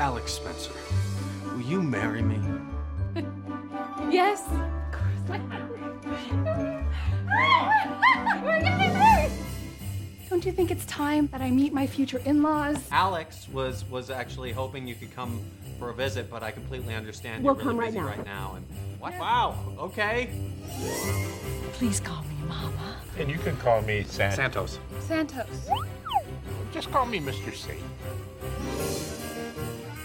Alex Spencer, will you marry me? Yes. Of course. We're getting married. Don't you think it's time that I meet my future in-laws? Alex was was actually hoping you could come for a visit, but I completely understand We'll you're really come right busy now. right now. And what? Wow. Okay. Please call me Mama. And you can call me San- Santos. Santos. Just call me Mr. C.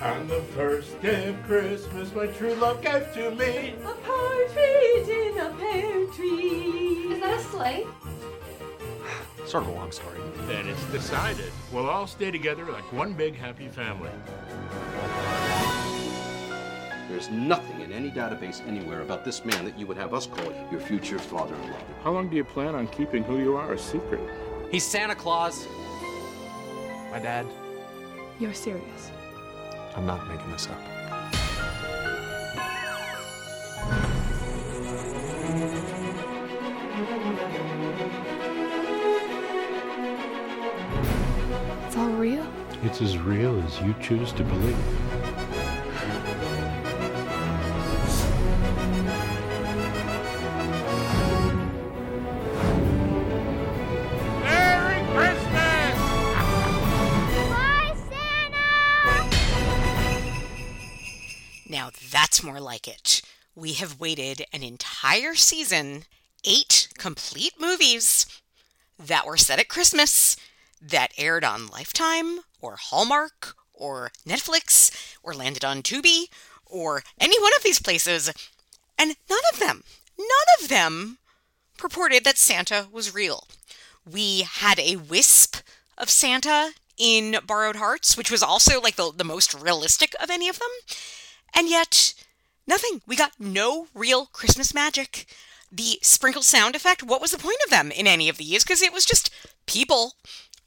On the first day of Christmas, my true love gave to me. A partridge in a pear tree. Is that a sleigh? Sort of a long story. Then it's decided. We'll all stay together like one big happy family. There's nothing in any database anywhere about this man that you would have us call your future father-in-law. How long do you plan on keeping who you are a secret? He's Santa Claus. My dad, You're serious. I'm not making this up. It's all real? It's as real as you choose to believe. That's more like it. We have waited an entire season, eight complete movies that were set at Christmas, that aired on Lifetime or Hallmark or Netflix or landed on Tubi or any one of these places. And none of them, none of them purported that Santa was real. We had a wisp of Santa in Borrowed Hearts, which was also like the, the most realistic of any of them. And yet, nothing. We got no real Christmas magic. The sprinkle sound effect, what was the point of them in any of these? Because it was just people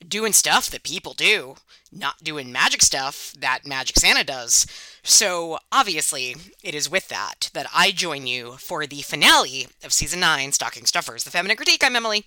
doing stuff that people do, not doing magic stuff that Magic Santa does. So, obviously, it is with that that I join you for the finale of season 9 Stocking Stuffers, the Feminine Critique. I'm Emily.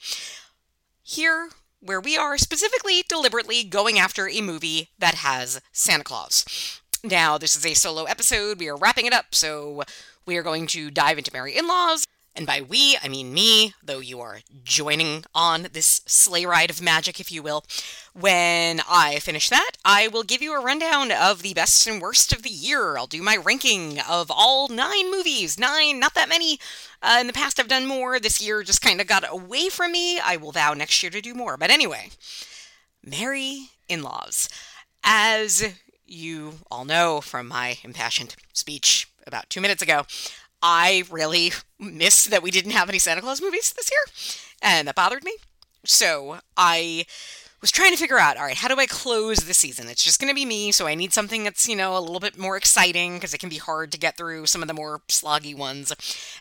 Here, where we are specifically, deliberately going after a movie that has Santa Claus. Now, this is a solo episode. We are wrapping it up, so we are going to dive into Merry In Laws. And by we, I mean me, though you are joining on this sleigh ride of magic, if you will. When I finish that, I will give you a rundown of the best and worst of the year. I'll do my ranking of all nine movies. Nine, not that many. Uh, in the past, I've done more. This year just kind of got away from me. I will vow next year to do more. But anyway, Merry In Laws. As you all know from my impassioned speech about two minutes ago, I really missed that we didn't have any Santa Claus movies this year, and that bothered me. So I was trying to figure out, all right, how do I close the season? It's just going to be me, so I need something that's, you know, a little bit more exciting because it can be hard to get through some of the more sloggy ones.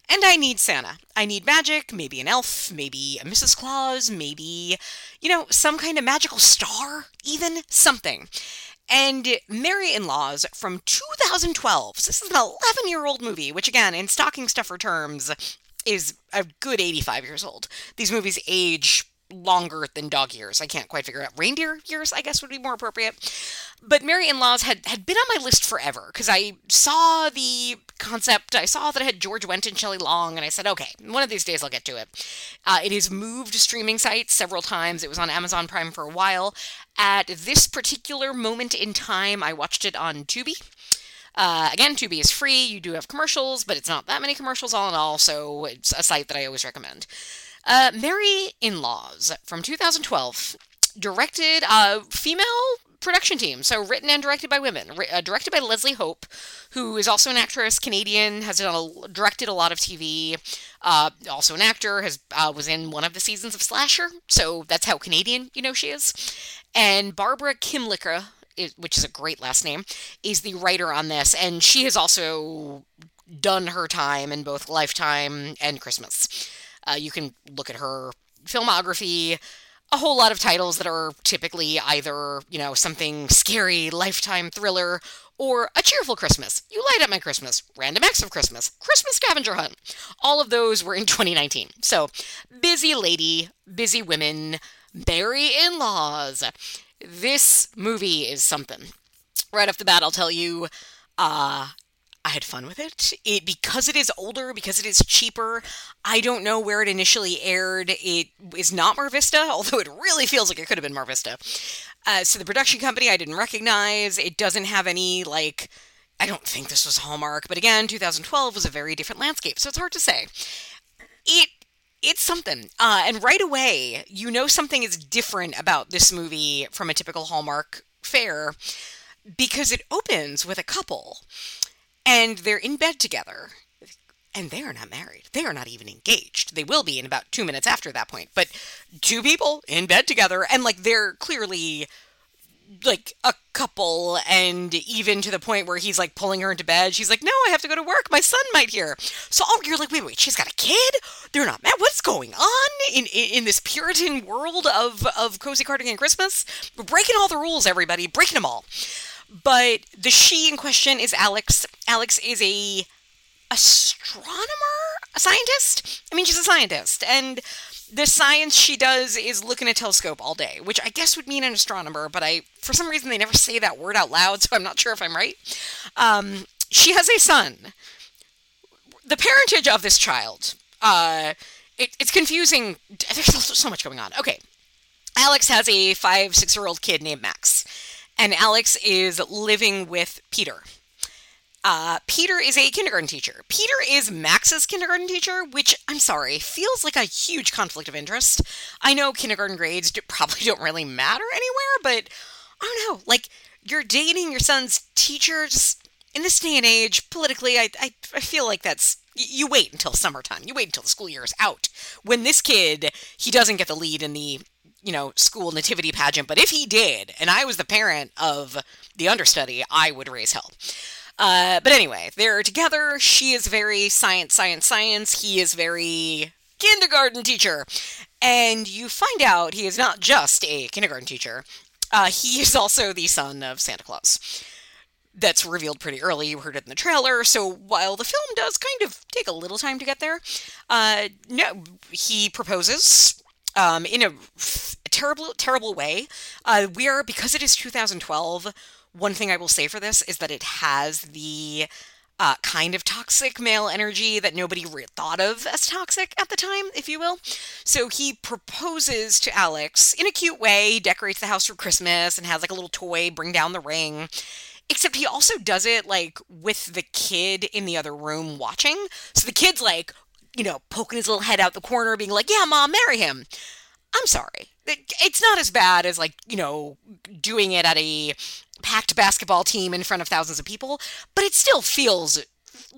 And I need Santa. I need magic, maybe an elf, maybe a Mrs. Claus, maybe, you know, some kind of magical star, even something. And Merry In Laws from 2012. So this is an 11 year old movie, which, again, in stocking stuffer terms, is a good 85 years old. These movies age longer than dog years. I can't quite figure out. Reindeer years, I guess, would be more appropriate. But Merry In Laws had, had been on my list forever because I saw the concept. I saw that it had George Wendt and Shelley Long, and I said, okay, one of these days I'll get to it. Uh, it has moved streaming sites several times. It was on Amazon Prime for a while. At this particular moment in time, I watched it on Tubi. Uh, again, Tubi is free. You do have commercials, but it's not that many commercials all in all, so it's a site that I always recommend. Uh, Merry In Laws from 2012, directed a female production team, so written and directed by women. Uh, directed by Leslie Hope, who is also an actress, Canadian, has done a, directed a lot of TV. Uh, also an actor, has uh, was in one of the seasons of Slasher, so that's how Canadian you know she is. And Barbara Kymlicka, is, which is a great last name, is the writer on this, and she has also done her time in both Lifetime and Christmas. Uh, you can look at her filmography, a whole lot of titles that are typically either, you know, something scary, lifetime thriller, or a cheerful Christmas. You light up my Christmas, random acts of Christmas, Christmas scavenger hunt. All of those were in 2019. So, busy lady, busy women, merry in laws. This movie is something. right off the bat, I'll tell you, uh, I had fun with it. It because it is older, because it is cheaper. I don't know where it initially aired. It is not Mar Vista, although it really feels like it could have been Mar Vista. Uh, so the production company I didn't recognize. It doesn't have any like. I don't think this was Hallmark, but again, 2012 was a very different landscape, so it's hard to say. It it's something. Uh, and right away, you know something is different about this movie from a typical Hallmark fare because it opens with a couple and they're in bed together. And they are not married. They are not even engaged. They will be in about two minutes after that point. But two people in bed together, and like they're clearly like a couple and even to the point where he's like pulling her into bed she's like no i have to go to work my son might hear so oh, you're like wait wait she's got a kid they're not mad what's going on in, in in this puritan world of of cozy cardigan christmas we're breaking all the rules everybody breaking them all but the she in question is alex alex is a astronomer a scientist i mean she's a scientist and the science she does is look in a telescope all day, which I guess would mean an astronomer, but I, for some reason, they never say that word out loud, so I'm not sure if I'm right. Um, she has a son. The parentage of this child, uh, it, it's confusing. There's so much going on. Okay, Alex has a five, six year old kid named Max, and Alex is living with Peter. Uh, Peter is a kindergarten teacher. Peter is Max's kindergarten teacher, which I'm sorry, feels like a huge conflict of interest. I know kindergarten grades do, probably don't really matter anywhere, but I don't know. Like, you're dating your son's teacher. In this day and age, politically, I, I, I feel like that's. You wait until summertime. You wait until the school year is out. When this kid, he doesn't get the lead in the you know, school nativity pageant, but if he did, and I was the parent of the understudy, I would raise hell. Uh, but anyway, they're together. She is very science, science, science. He is very kindergarten teacher. And you find out he is not just a kindergarten teacher, uh, he is also the son of Santa Claus. That's revealed pretty early. You heard it in the trailer. So while the film does kind of take a little time to get there, uh, no, he proposes um, in a terrible, terrible way. Uh, we are because it is 2012 one thing I will say for this is that it has the uh, kind of toxic male energy that nobody re- thought of as toxic at the time, if you will. So he proposes to Alex in a cute way, decorates the house for Christmas, and has like a little toy bring down the ring. Except he also does it like with the kid in the other room watching. So the kid's like, you know, poking his little head out the corner, being like, yeah, mom, marry him. I'm sorry. It's not as bad as like, you know, doing it at a packed basketball team in front of thousands of people, but it still feels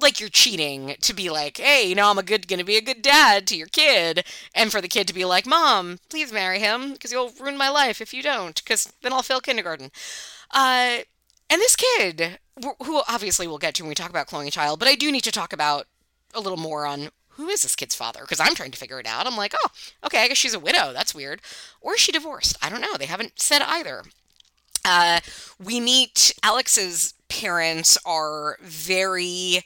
like you're cheating to be like, hey, you know, I'm a good, gonna be a good dad to your kid, and for the kid to be like, mom, please marry him because you'll ruin my life if you don't, because then I'll fail kindergarten. Uh, and this kid, who obviously we'll get to when we talk about cloning a child, but I do need to talk about a little more on who is this kid's father? Because I'm trying to figure it out. I'm like, oh, okay, I guess she's a widow. That's weird. Or is she divorced? I don't know. They haven't said either. Uh, we meet Alex's parents are very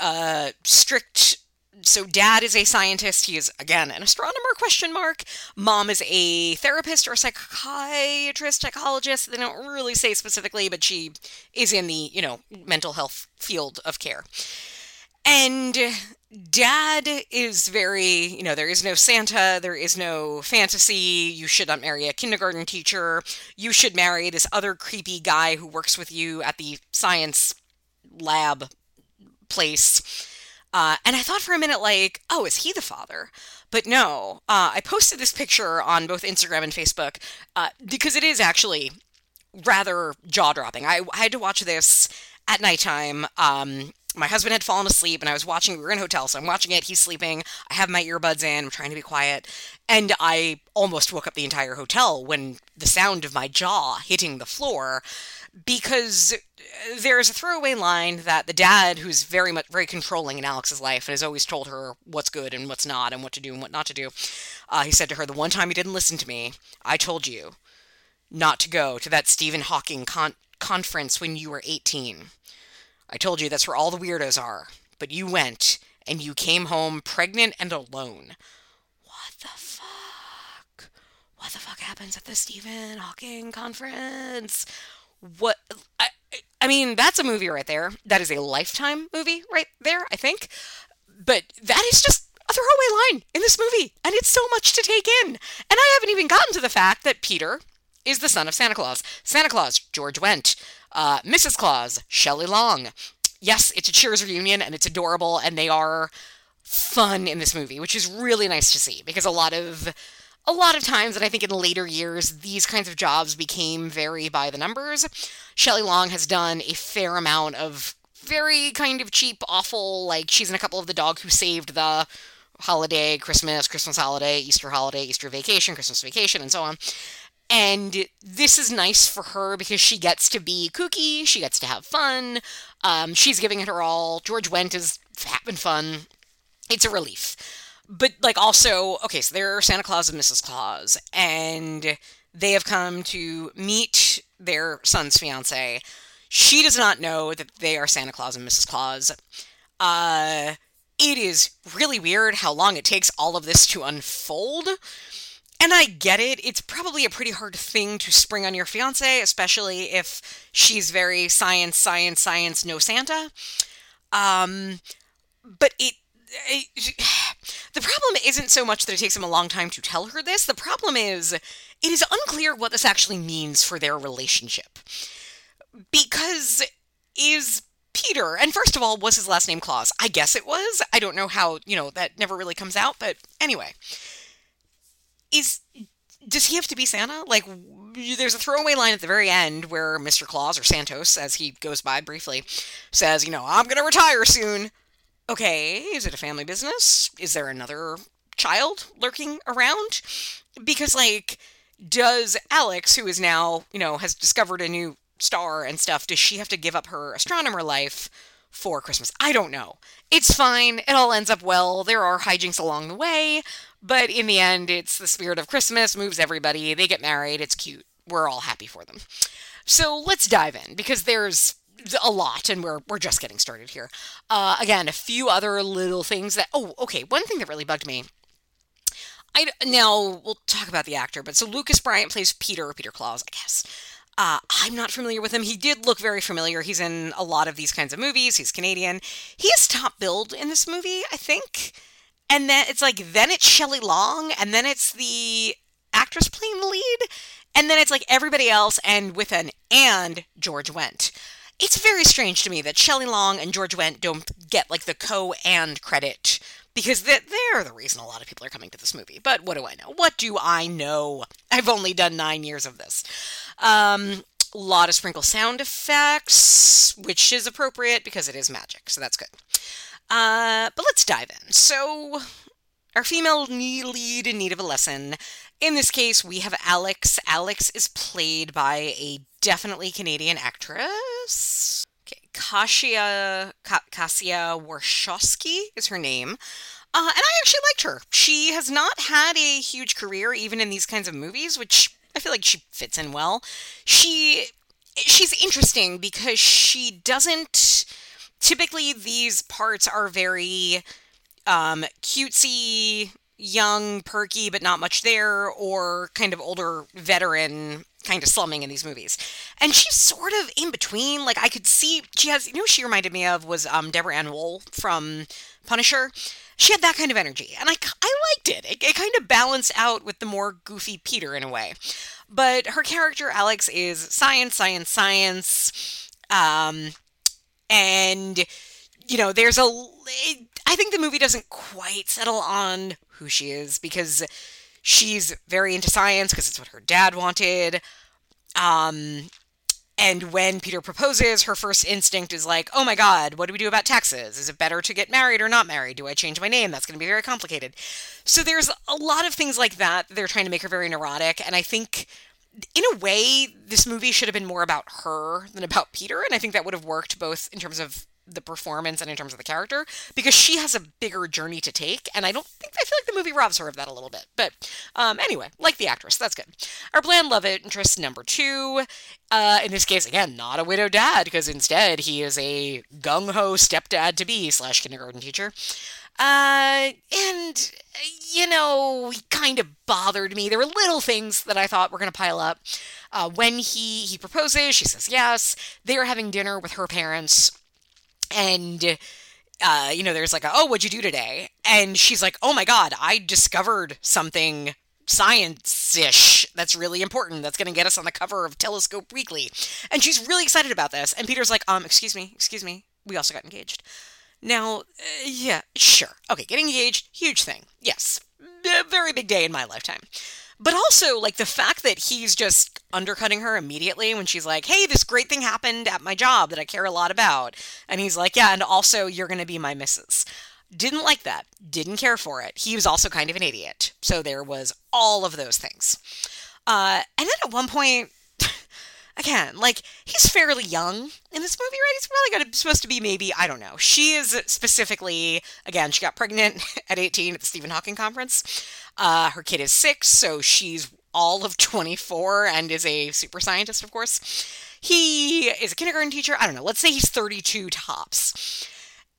uh, strict. So dad is a scientist. He is again an astronomer? Question mark. Mom is a therapist or a psychiatrist, psychologist. They don't really say specifically, but she is in the you know mental health field of care. And dad is very, you know, there is no Santa, there is no fantasy. You should not marry a kindergarten teacher. You should marry this other creepy guy who works with you at the science lab place. Uh, and I thought for a minute, like, oh, is he the father? But no, uh, I posted this picture on both Instagram and Facebook uh, because it is actually rather jaw dropping. I, I, had to watch this at nighttime. Um, my husband had fallen asleep and I was watching, we were in a hotel, so I'm watching it, he's sleeping, I have my earbuds in, I'm trying to be quiet, and I almost woke up the entire hotel when the sound of my jaw hitting the floor because there's a throwaway line that the dad, who's very much very controlling in Alex's life and has always told her what's good and what's not and what to do and what not to do, uh, he said to her, "The one time you didn't listen to me, I told you not to go to that Stephen Hawking con- conference when you were 18." I told you that's where all the weirdos are. But you went, and you came home pregnant and alone. What the fuck? What the fuck happens at the Stephen Hawking conference? What? I, I mean, that's a movie right there. That is a lifetime movie right there, I think. But that is just a throwaway line in this movie, and it's so much to take in. And I haven't even gotten to the fact that Peter is the son of Santa Claus. Santa Claus, George Wendt. Uh, Mrs. Claus, Shelley Long. Yes, it's a Cheers reunion, and it's adorable, and they are fun in this movie, which is really nice to see because a lot of a lot of times, and I think in later years, these kinds of jobs became very by the numbers. Shelley Long has done a fair amount of very kind of cheap, awful, like she's in a couple of The Dog Who Saved the Holiday, Christmas, Christmas holiday, Easter holiday, Easter vacation, Christmas vacation, and so on. And this is nice for her because she gets to be kooky, she gets to have fun. Um, she's giving it her all. George Wendt is having fun. It's a relief but like also okay so they're santa claus and mrs claus and they have come to meet their son's fiance she does not know that they are santa claus and mrs claus uh it is really weird how long it takes all of this to unfold and I get it. It's probably a pretty hard thing to spring on your fiance, especially if she's very science, science, science, no Santa. Um, but it the problem isn't so much that it takes him a long time to tell her this. The problem is it is unclear what this actually means for their relationship. Because is Peter, and first of all, was his last name Claus? I guess it was. I don't know how, you know, that never really comes out, but anyway. Is does he have to be Santa? Like there's a throwaway line at the very end where Mr. Claus or Santos as he goes by briefly says, you know, I'm to retire soon okay, is it a family business? Is there another child lurking around? Because, like, does Alex, who is now, you know, has discovered a new star and stuff, does she have to give up her astronomer life for Christmas? I don't know. It's fine. It all ends up well. There are hijinks along the way, but in the end, it's the spirit of Christmas, moves everybody. They get married. It's cute. We're all happy for them. So let's dive in because there's a lot, and we're we're just getting started here. Uh, again, a few other little things that. Oh, okay. One thing that really bugged me. I now we'll talk about the actor, but so Lucas Bryant plays Peter, Peter Claus, I guess. Uh, I'm not familiar with him. He did look very familiar. He's in a lot of these kinds of movies. He's Canadian. He is top billed in this movie, I think. And then it's like then it's Shelley Long, and then it's the actress playing the lead, and then it's like everybody else, and with an and George Wendt it's very strange to me that Shelley Long and George Wendt don't get like the co and credit because they're the reason a lot of people are coming to this movie. But what do I know? What do I know? I've only done nine years of this. Um, a lot of sprinkle sound effects, which is appropriate because it is magic, so that's good. Uh, but let's dive in. So, our female lead in need of a lesson. In this case, we have Alex. Alex is played by a definitely Canadian actress. Okay, Kasia Ka- Kasia Warshawski is her name. Uh, and I actually liked her. She has not had a huge career even in these kinds of movies, which I feel like she fits in well. She she's interesting because she doesn't typically these parts are very um, cutesy, young, perky, but not much there, or kind of older veteran kind of slumming in these movies. And she's sort of in between. Like I could see she has you know she reminded me of was um Deborah Ann Woll from Punisher. She had that kind of energy, and I, I liked it. it. It kind of balanced out with the more goofy Peter in a way. But her character, Alex, is science, science, science. Um, and, you know, there's a. I think the movie doesn't quite settle on who she is because she's very into science because it's what her dad wanted. Um, and when Peter proposes, her first instinct is like, oh my God, what do we do about taxes? Is it better to get married or not married? Do I change my name? That's going to be very complicated. So there's a lot of things like that. They're trying to make her very neurotic. And I think, in a way, this movie should have been more about her than about Peter. And I think that would have worked both in terms of the performance and in terms of the character because she has a bigger journey to take and i don't think i feel like the movie robs her of that a little bit but um, anyway like the actress that's good our bland love interest number two uh, in this case again not a widow dad because instead he is a gung-ho stepdad to be slash kindergarten teacher Uh, and, you know, he kind of bothered me. There were little things that I thought were going to pile up. Uh, when he, he proposes, she says yes. They are having dinner with her parents. And, uh, you know, there's like, a, oh, what'd you do today? And she's like, oh my God, I discovered something science-ish that's really important that's going to get us on the cover of telescope weekly and she's really excited about this and peter's like um excuse me excuse me we also got engaged now uh, yeah sure okay getting engaged huge thing yes a very big day in my lifetime but also like the fact that he's just undercutting her immediately when she's like hey this great thing happened at my job that i care a lot about and he's like yeah and also you're going to be my missus didn't like that. Didn't care for it. He was also kind of an idiot. So there was all of those things. Uh, and then at one point, again, like he's fairly young in this movie, right? He's probably got supposed to be maybe I don't know. She is specifically again. She got pregnant at 18 at the Stephen Hawking conference. Uh, her kid is six, so she's all of 24 and is a super scientist, of course. He is a kindergarten teacher. I don't know. Let's say he's 32 tops.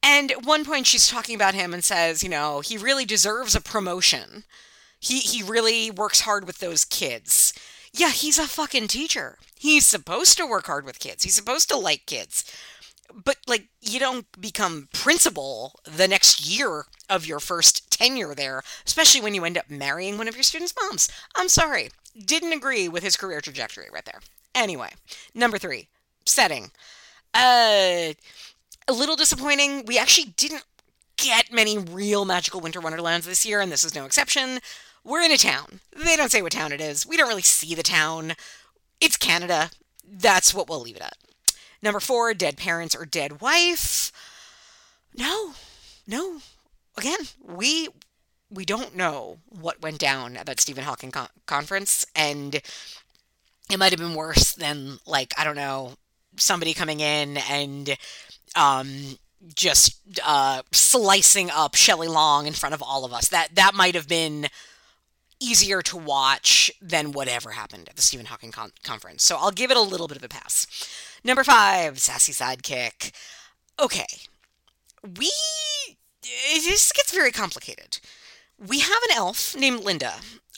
And at one point, she's talking about him and says, you know, he really deserves a promotion. He he really works hard with those kids. Yeah, he's a fucking teacher. He's supposed to work hard with kids. He's supposed to like kids. But like you don't become principal the next year of your first tenure there, especially when you end up marrying one of your students' moms. I'm sorry. Didn't agree with his career trajectory right there. Anyway, number 3, setting. Uh a little disappointing. We actually didn't get many real magical winter wonderlands this year, and this is no exception. We're in a town. They don't say what town it is. We don't really see the town. It's Canada. That's what we'll leave it at. Number four, dead parents or dead wife. No, no. Again, we we don't know what went down at that Stephen Hawking con- conference, and it might have been worse than like I don't know somebody coming in and um, just uh, slicing up Shelley Long in front of all of us. That that might have been easier to watch than whatever happened at the Stephen Hawking con- conference. So I'll give it a little bit of a pass. Number five, sassy sidekick. Okay, we this gets very complicated. We have an elf named Linda.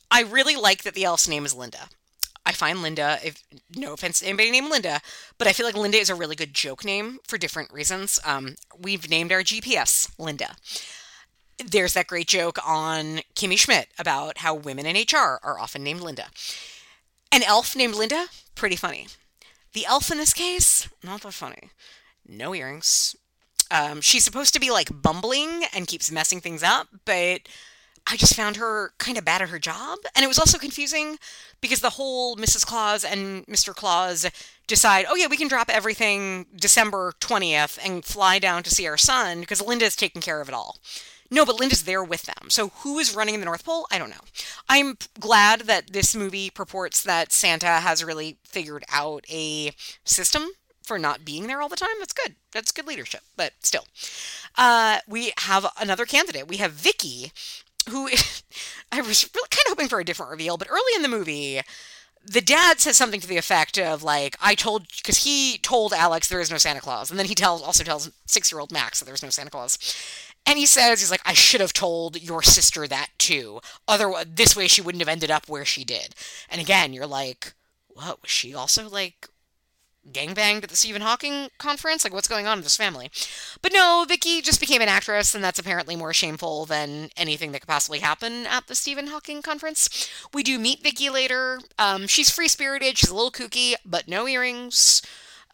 I really like that the elf's name is Linda. I find Linda, if no offense to anybody named Linda, but I feel like Linda is a really good joke name for different reasons. Um, we've named our GPS Linda. There's that great joke on Kimmy Schmidt about how women in HR are often named Linda. An elf named Linda, pretty funny. The elf in this case, not that funny. No earrings. Um, she's supposed to be like bumbling and keeps messing things up, but I just found her kind of bad at her job. And it was also confusing because the whole Mrs. Claus and Mr. Claus decide, oh, yeah, we can drop everything December 20th and fly down to see our son because Linda's taking care of it all. No, but Linda's there with them. So who is running in the North Pole? I don't know. I'm glad that this movie purports that Santa has really figured out a system for not being there all the time. That's good. That's good leadership. But still, uh, we have another candidate. We have Vicky, who I was really kind of hoping for a different reveal, but early in the movie, the dad says something to the effect of like, "I told," because he told Alex there is no Santa Claus, and then he tells also tells six year old Max that there's no Santa Claus, and he says he's like, "I should have told your sister that too. Otherwise, this way she wouldn't have ended up where she did." And again, you're like, "What was she also like gangbanged at the Stephen Hawking conference? Like, what's going on in this family? But no, Vicky just became an actress, and that's apparently more shameful than anything that could possibly happen at the Stephen Hawking conference. We do meet Vicky later. Um, she's free spirited, she's a little kooky, but no earrings.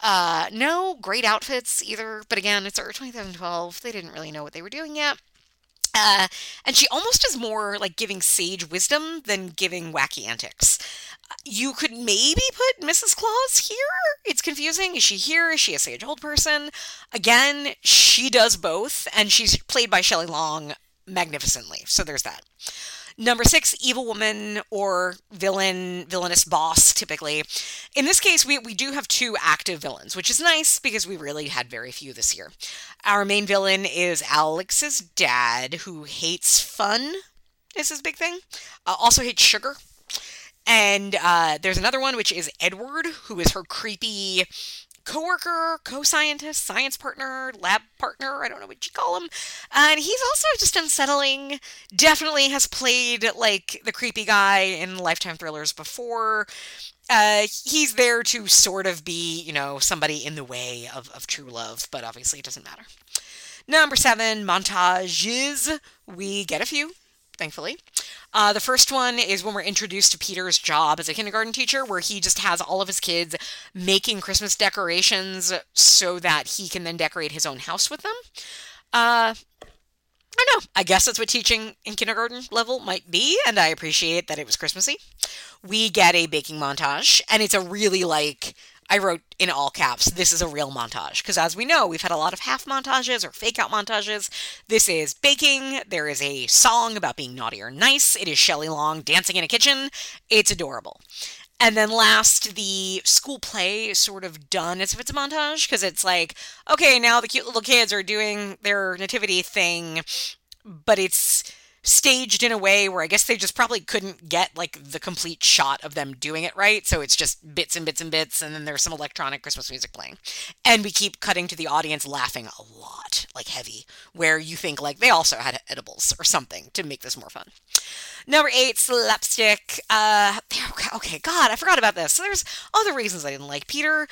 Uh, no great outfits either, but again, it's 2012. They didn't really know what they were doing yet. Uh, and she almost is more like giving sage wisdom than giving wacky antics you could maybe put Mrs. Claus here. It's confusing. Is she here? Is she a sage old person? Again, she does both, and she's played by Shelley Long magnificently. So there's that. Number six, evil woman or villain, villainous boss, typically. In this case, we, we do have two active villains, which is nice because we really had very few this year. Our main villain is Alex's dad, who hates fun, is his big thing. Uh, also hates sugar. And uh, there's another one, which is Edward, who is her creepy coworker, co-scientist, science partner, lab partner, I don't know what you call him. And he's also just unsettling. Definitely has played like the creepy guy in Lifetime thrillers before. Uh, he's there to sort of be, you know, somebody in the way of, of true love, but obviously it doesn't matter. Number seven, montages. We get a few, thankfully. Uh, the first one is when we're introduced to Peter's job as a kindergarten teacher, where he just has all of his kids making Christmas decorations so that he can then decorate his own house with them. Uh, I know. I guess that's what teaching in kindergarten level might be, and I appreciate that it was Christmassy. We get a baking montage, and it's a really like I wrote in all caps, this is a real montage. Because as we know, we've had a lot of half montages or fake out montages. This is baking. There is a song about being naughty or nice. It is Shelley Long dancing in a kitchen. It's adorable. And then last, the school play is sort of done as if it's a montage because it's like, okay, now the cute little kids are doing their nativity thing, but it's staged in a way where I guess they just probably couldn't get like the complete shot of them doing it right. So it's just bits and bits and bits, and then there's some electronic Christmas music playing. And we keep cutting to the audience laughing a lot, like heavy, where you think like they also had edibles or something to make this more fun. Number eight, slapstick. Uh, okay, okay, God, I forgot about this. So there's other reasons I didn't like Peter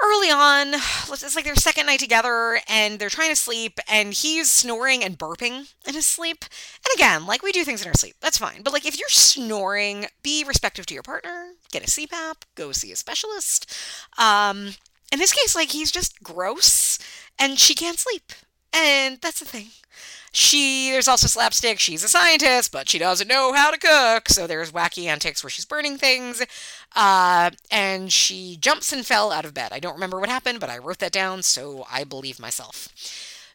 early on, it's like their second night together and they're trying to sleep and he's snoring and burping in his sleep. And again, like we do things in our sleep, that's fine. But like if you're snoring, be respectful to your partner, get a CPAP, go see a specialist. Um, in this case, like he's just gross and she can't sleep. And that's the thing. She there's also slapstick. She's a scientist, but she doesn't know how to cook. So there's wacky antics where she's burning things, uh, and she jumps and fell out of bed. I don't remember what happened, but I wrote that down, so I believe myself.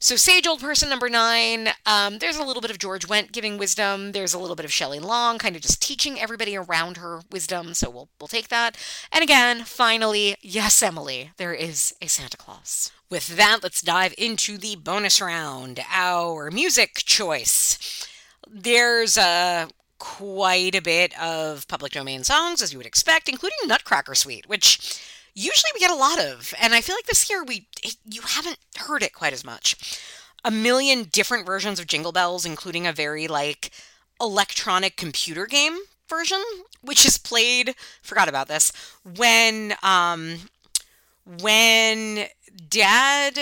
So sage old person number nine. Um, there's a little bit of George Wendt giving wisdom. There's a little bit of Shelley Long, kind of just teaching everybody around her wisdom. So we'll we'll take that. And again, finally, yes, Emily, there is a Santa Claus. With that, let's dive into the bonus round. Our music choice. There's a quite a bit of public domain songs, as you would expect, including Nutcracker Suite, which usually we get a lot of, and I feel like this year we you haven't heard it quite as much. A million different versions of Jingle Bells, including a very like electronic computer game version, which is played. Forgot about this when um when Dad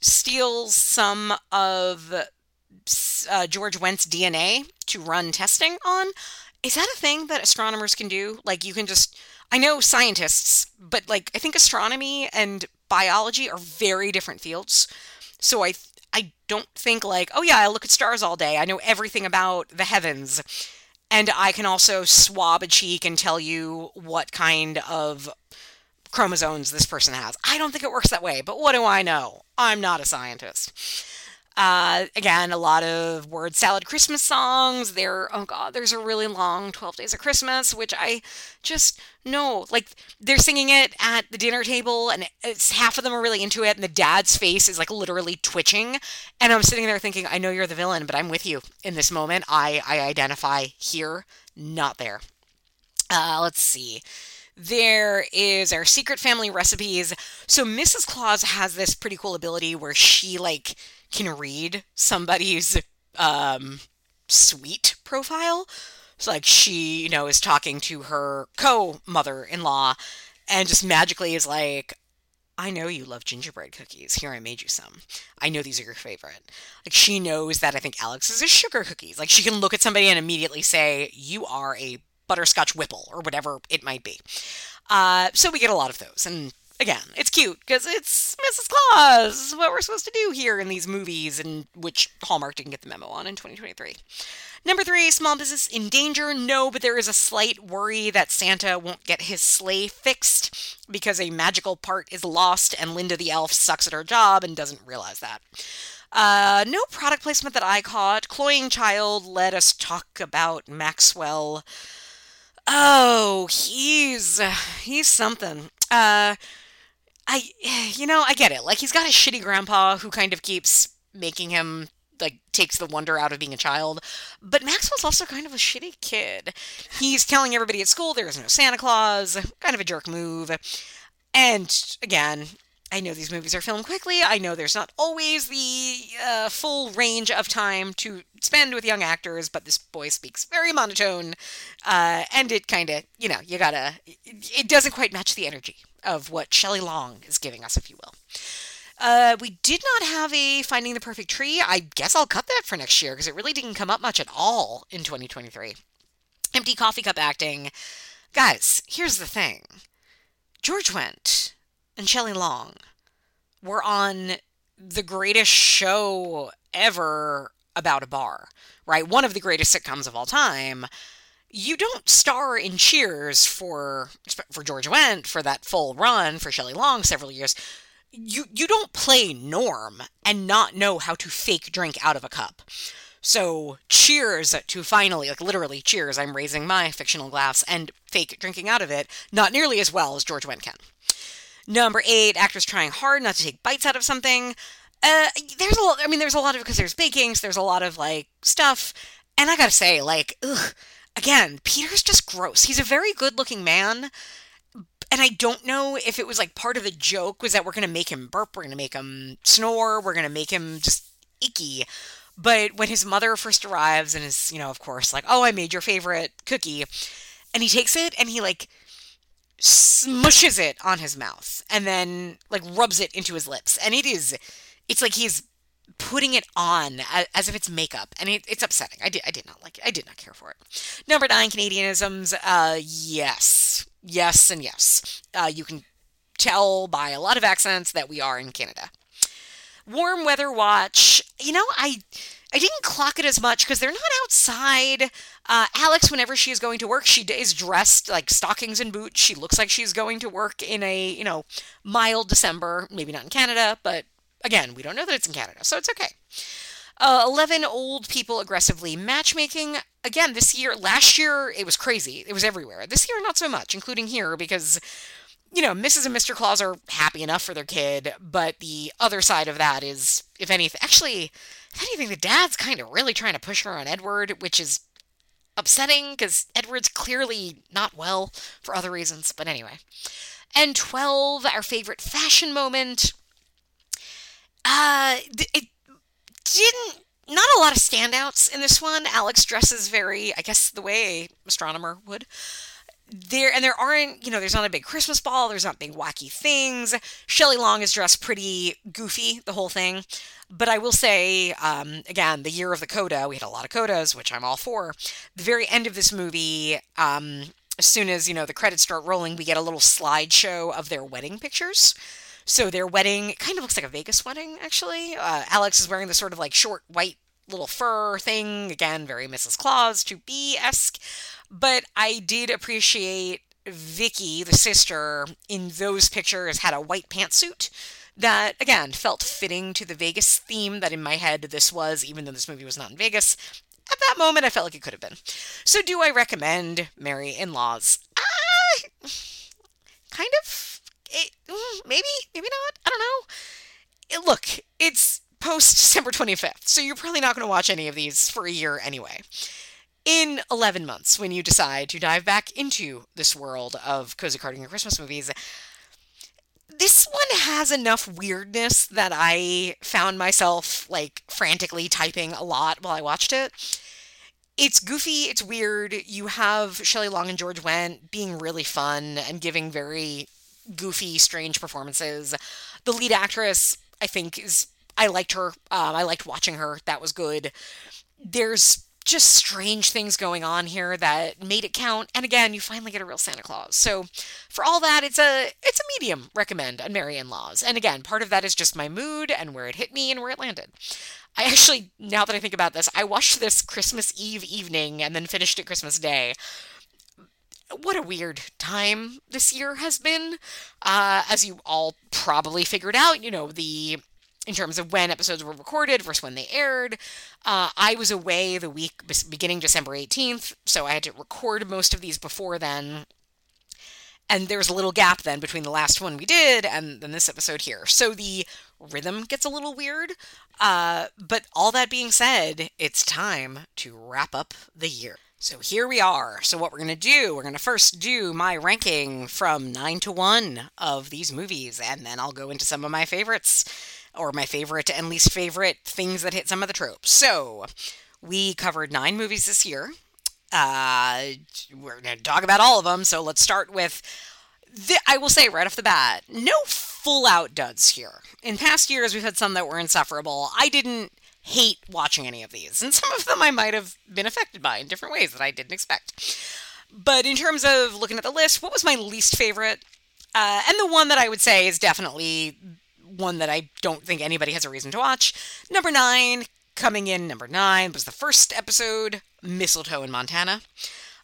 steals some of uh, George Wendt's DNA to run testing on. Is that a thing that astronomers can do? Like you can just I know scientists, but like I think astronomy and biology are very different fields. So I I don't think like, oh yeah, I look at stars all day. I know everything about the heavens. And I can also swab a cheek and tell you what kind of chromosomes this person has. I don't think it works that way, but what do I know? I'm not a scientist. Uh, again, a lot of word salad Christmas songs. There, oh god, there's a really long 12 Days of Christmas, which I just know. Like, they're singing it at the dinner table, and it's half of them are really into it, and the dad's face is like literally twitching. And I'm sitting there thinking, I know you're the villain, but I'm with you in this moment. I, I identify here, not there. Uh, let's see there is our secret family recipes. So Mrs. Claus has this pretty cool ability where she like can read somebody's um, sweet profile. So, like, she, you know, is talking to her co mother in law and just magically is like, I know you love gingerbread cookies. Here, I made you some. I know these are your favorite. Like, she knows that I think Alex is a sugar cookies. Like, she can look at somebody and immediately say, You are a butterscotch whipple, or whatever it might be. Uh, so, we get a lot of those. And again, it's cute because it's Mrs. Claus, what we're supposed to do here in these movies, and which Hallmark didn't get the memo on in 2023. Number three, small business in danger. No, but there is a slight worry that Santa won't get his sleigh fixed because a magical part is lost and Linda the elf sucks at her job and doesn't realize that. Uh, no product placement that I caught. Cloying Child let us talk about Maxwell. Oh, he's he's something. Uh, I, you know, I get it. Like, he's got a shitty grandpa who kind of keeps making him, like, takes the wonder out of being a child. But Maxwell's also kind of a shitty kid. He's telling everybody at school there is no Santa Claus, kind of a jerk move. And again, I know these movies are filmed quickly. I know there's not always the uh, full range of time to spend with young actors, but this boy speaks very monotone, uh, and it kind of, you know, you gotta, it doesn't quite match the energy of what Shelley Long is giving us, if you will. Uh, we did not have a Finding the Perfect Tree. I guess I'll cut that for next year because it really didn't come up much at all in 2023. Empty coffee cup acting. Guys, here's the thing George Wendt and Shelley Long were on the greatest show ever about a bar, right? One of the greatest sitcoms of all time. You don't star in Cheers for for George Wendt for that full run for Shelley Long several years you you don't play Norm and not know how to fake drink out of a cup. So cheers to finally, like literally cheers, I'm raising my fictional glass and fake drinking out of it, not nearly as well as George Wendt can. Number eight, actors trying hard not to take bites out of something. Uh, there's a lot, I mean, there's a lot of, because there's bakings, there's a lot of like stuff. And I gotta say, like, ugh, again, Peter's just gross. He's a very good looking man, and I don't know if it was like part of the joke was that we're to make him burp, we're to make him snore, we're to make him just icky. But when his mother first arrives and is, you know, of course, like, oh, I made your favorite cookie, and he takes it and he like smushes it on his mouth and then like rubs it into his lips. And it is, it's like he's putting it on as, if it's makeup, and it, it's upsetting. I did, I did not like it. I did not care for it. Number nine, Canadianisms. Uh, yes, yes and yes. Uh, you can tell by a lot of accents that we are in Canada. Warm weather watch. You know, I I didn't clock it as much because they're not outside. Uh, Alex, whenever she is going to work, she is dressed like stockings and boots. She looks like she's going to work in a you know mild December. Maybe not in Canada, but again, we don't know that it's in Canada, so it's okay. Uh, 11 old people aggressively matchmaking. Again, this year, last year, it was crazy. It was everywhere. This year, not so much, including here, because, you know, Mrs. and Mr. Claus are happy enough for their kid, but the other side of that is, if anything, actually, if anything, the dad's kind of really trying to push her on Edward, which is upsetting because Edward's clearly not well for other reasons, but anyway. And 12, our favorite fashion moment. Uh, it didn't not a lot of standouts in this one. Alex dresses very, I guess, the way astronomer would. There and there aren't, you know, there's not a big Christmas ball. There's not big wacky things. Shelley Long is dressed pretty goofy the whole thing, but I will say, um, again, the year of the coda, we had a lot of codas, which I'm all for. The very end of this movie, um, as soon as you know the credits start rolling, we get a little slideshow of their wedding pictures. So their wedding kind of looks like a Vegas wedding, actually. Uh, Alex is wearing the sort of like short white little fur thing. Again, very Mrs. Claus to be esque. But I did appreciate Vicky, the sister, in those pictures had a white pantsuit that, again, felt fitting to the Vegas theme that in my head this was, even though this movie was not in Vegas. At that moment, I felt like it could have been. So, do I recommend Merry in Laws? Kind of it, mm, maybe, maybe not. I don't know. It, look, it's post December 25th, so you're probably not going to watch any of these for a year anyway. In 11 months, when you decide to dive back into this world of cozy carding and Christmas movies, this one has enough weirdness that I found myself like frantically typing a lot while I watched it. It's goofy, it's weird. You have Shelley Long and George Wendt being really fun and giving very goofy, strange performances. The lead actress, I think, is I liked her. Um, I liked watching her. That was good. There's just strange things going on here that made it count. And again, you finally get a real Santa Claus. So for all that, it's a it's a medium recommend on Merry in Laws. And again, part of that is just my mood and where it hit me and where it landed. I actually, now that I think about this, I watched this Christmas Eve evening and then finished it Christmas Day what a weird time this year has been. Uh, as you all probably figured out, you know, the in terms of when episodes were recorded versus when they aired. Uh, I was away the week beginning December 18th, so I had to record most of these before then. And there's a little gap then between the last one we did and then this episode here. So the rhythm gets a little weird. Uh, but all that being said, it's time to wrap up the year. So here we are. So what we're going to do, we're going to first do my ranking from 9 to 1 of these movies and then I'll go into some of my favorites or my favorite and least favorite things that hit some of the tropes. So, we covered 9 movies this year. Uh, we're going to talk about all of them, so let's start with the, I will say right off the bat, no full out duds here. In past years, we've had some that were insufferable. I didn't hate watching any of these, and some of them I might have been affected by in different ways that I didn't expect. But in terms of looking at the list, what was my least favorite? Uh, and the one that I would say is definitely one that I don't think anybody has a reason to watch. Number nine, coming in number nine, was the first episode, Mistletoe in Montana.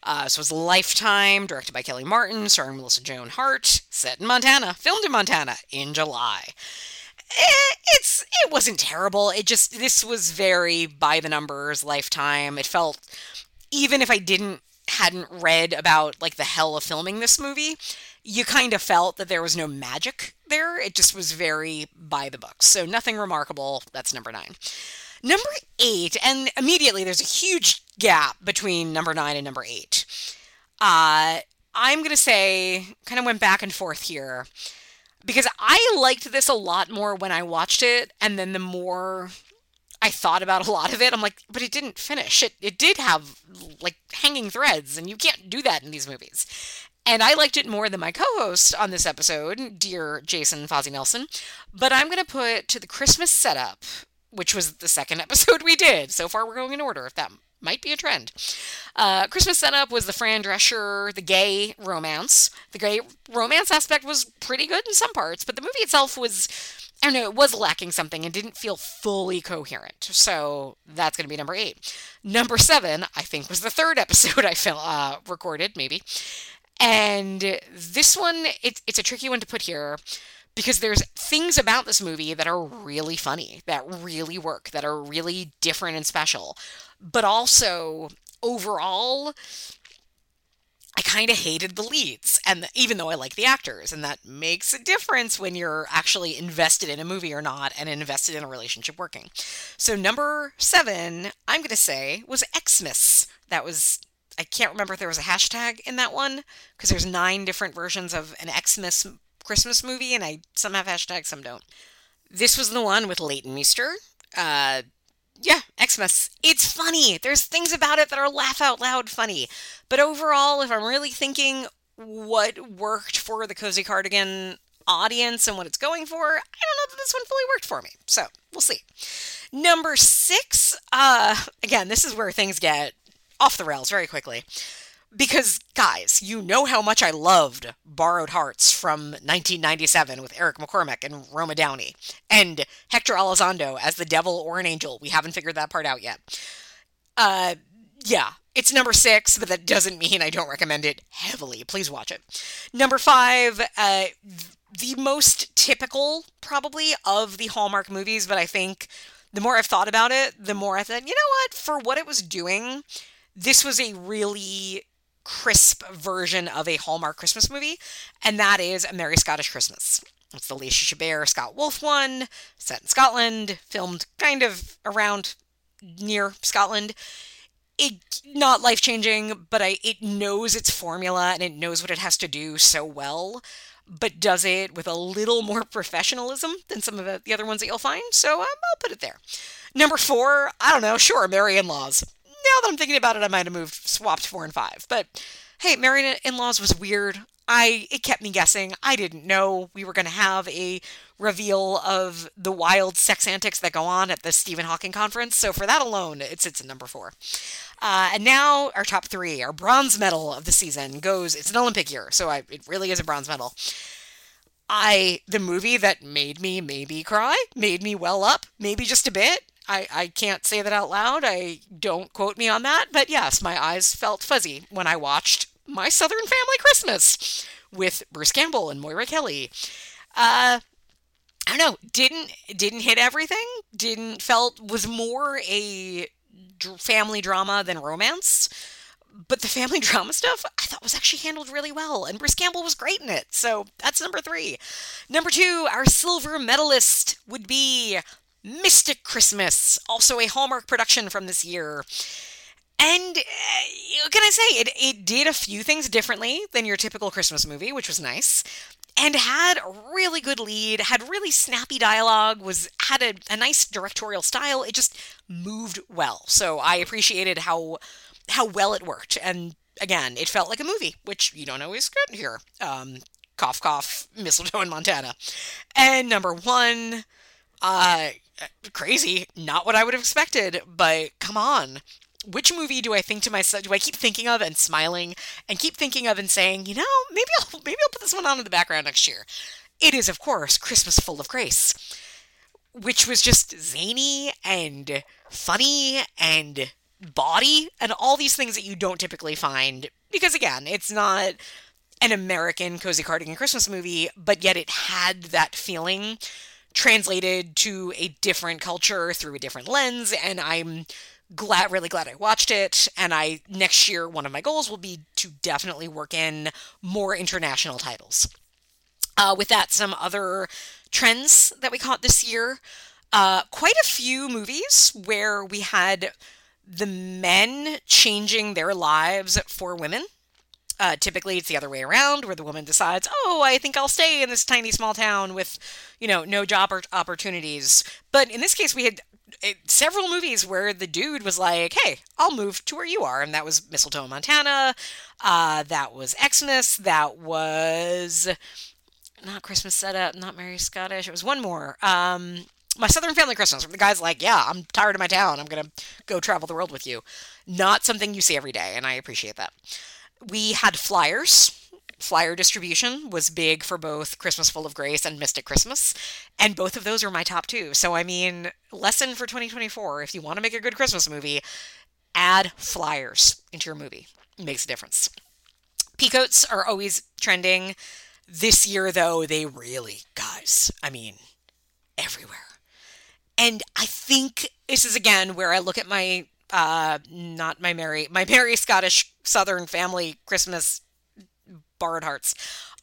Uh, so it was Lifetime, directed by Kelly Martin, starring Melissa Joan Hart, set in Montana, filmed in Montana in July. Eh, it's it wasn't terrible. It just this was very by the numbers Lifetime. It felt even if I didn't hadn't read about like the hell of filming this movie, you kind of felt that there was no magic there. It just was very by the books. So nothing remarkable. That's number nine. Number eight, and immediately there's a huge gap between number nine and number eight. Uh, I'm going to say, kind of went back and forth here because I liked this a lot more when I watched it, and then the more I thought about a lot of it, I'm like, but it didn't finish. It it did have like hanging threads, and you can't do that in these movies. And I liked it more than my co-host on this episode, dear Jason Fozzie Nelson. But I'm going to put to the Christmas setup which was the second episode we did. So far, we're going in order, if that might be a trend. Uh, Christmas setup was the Fran Drescher, the gay romance. The gay romance aspect was pretty good in some parts, but the movie itself was, I don't know, it was lacking something and didn't feel fully coherent. So that's going to be number eight. Number seven, I think, was the third episode I felt, uh, recorded, maybe. And this one, it, it's a tricky one to put here because there's things about this movie that are really funny, that really work, that are really different and special. But also, overall, I kind of hated the leads, and even though I like the actors, and that makes a difference when you're actually invested in a movie or not, and invested in a relationship working. So number seven, I'm to say was Xmas. That was I can't remember if there was a hashtag in that one because there's nine different versions of an Xmas Christmas movie, and I some have hashtags, some don't. This was the one with Leighton Meester. Uh, yeah, Xmas. It's funny. There's things about it that are laugh out loud funny. But overall, if I'm really thinking what worked for the Cozy Cardigan audience and what it's going for, I don't know that this one fully worked for me. So we'll see. Number six, uh, again, this is where things get off the rails very quickly. Because, guys, you know how much I loved Borrowed Hearts from 1997 with Eric McCormack and Roma Downey, and Hector Elizondo as the devil or an angel. We haven't figured that part out yet. Uh, yeah, it's number six, but that doesn't mean I don't recommend it heavily. Please watch it. Number five, uh, the most typical, probably, of the Hallmark movies, but I think the more I've thought about it, the more I thought, you know what, for what it was doing, this was a really crisp version of a Hallmark Christmas movie, and that is A Merry Scottish Christmas. It's the Lacey Chabert Scott Wolf one, set in Scotland, filmed kind of around near Scotland. It not life changing, but I it knows its formula and it knows what it has to do so well, but does it with a little more professionalism than some of the, the other ones that you'll find. So um, I'll put it there. Number four, I don't know, sure, Merry in Laws now that I'm thinking about it, I might have moved, swapped four and five. But hey, Merry in Laws was weird. I it kept me guessing. I didn't know we were going to have a reveal of the wild sex antics that go on at the Stephen Hawking conference. So for that alone, it sits at number four. Uh, and now our top three, our bronze medal of the season goes. It's an Olympic year, so I, it really is a bronze medal. I the movie that made me maybe cry, made me well up, maybe just a bit, I, I can't say that out loud. I don't quote me on that. But yes, my eyes felt fuzzy when I watched My Southern Family Christmas with Bruce Campbell and Moira Kelly. Uh, I don't know. Didn't didn't hit everything. Didn't felt was more a family drama than romance. But the family drama stuff I thought was actually handled really well, and Bruce Campbell was great in it. So that's number three. Number two, our silver medalist would be Mystic Christmas, also a Hallmark production from this year. And uh, can I say? It, it did a few things differently than your typical Christmas movie, which was nice. And had a really good lead, had really snappy dialogue, was had a, a nice directorial style. It just moved well. So I appreciated how how well it worked. And again, it felt like a movie, which you don't always get here. Um, cough, cough, mistletoe in Montana. And number one, uh, crazy, not what I would have expected, but come on. Which movie do I think to myself? Do I keep thinking of and smiling, and keep thinking of and saying, you know, maybe I'll maybe I'll put this one on in the background next year. It is, of course, Christmas Full of Grace, which was just zany and funny and body and all these things that you don't typically find because again, it's not an American cozy cardigan Christmas movie, but yet it had that feeling translated to a different culture through a different lens and I'm glad really glad I watched it and I next year one of my goals will be to definitely work in more international titles. Uh, with that some other trends that we caught this year uh, quite a few movies where we had the men changing their lives for women. Uh, typically, it's the other way around, where the woman decides, "Oh, I think I'll stay in this tiny small town with, you know, no job or opportunities." But in this case, we had several movies where the dude was like, "Hey, I'll move to where you are," and that was Mistletoe, Montana. Uh, that was Xmas. That was not Christmas setup. Not Merry Scottish. It was one more. Um, my Southern Family Christmas, where the guy's like, "Yeah, I'm tired of my town. I'm gonna go travel the world with you." Not something you see every day, and I appreciate that. We had flyers. Flyer distribution was big for both Christmas Full of Grace and Mystic Christmas, and both of those are my top two. So I mean, lesson for 2024: if you want to make a good Christmas movie, add flyers into your movie. It makes a difference. Peacoats are always trending. This year, though, they really, guys, I mean, everywhere. And I think this is again where I look at my uh not my Mary my Merry Scottish Southern family Christmas borrowed hearts.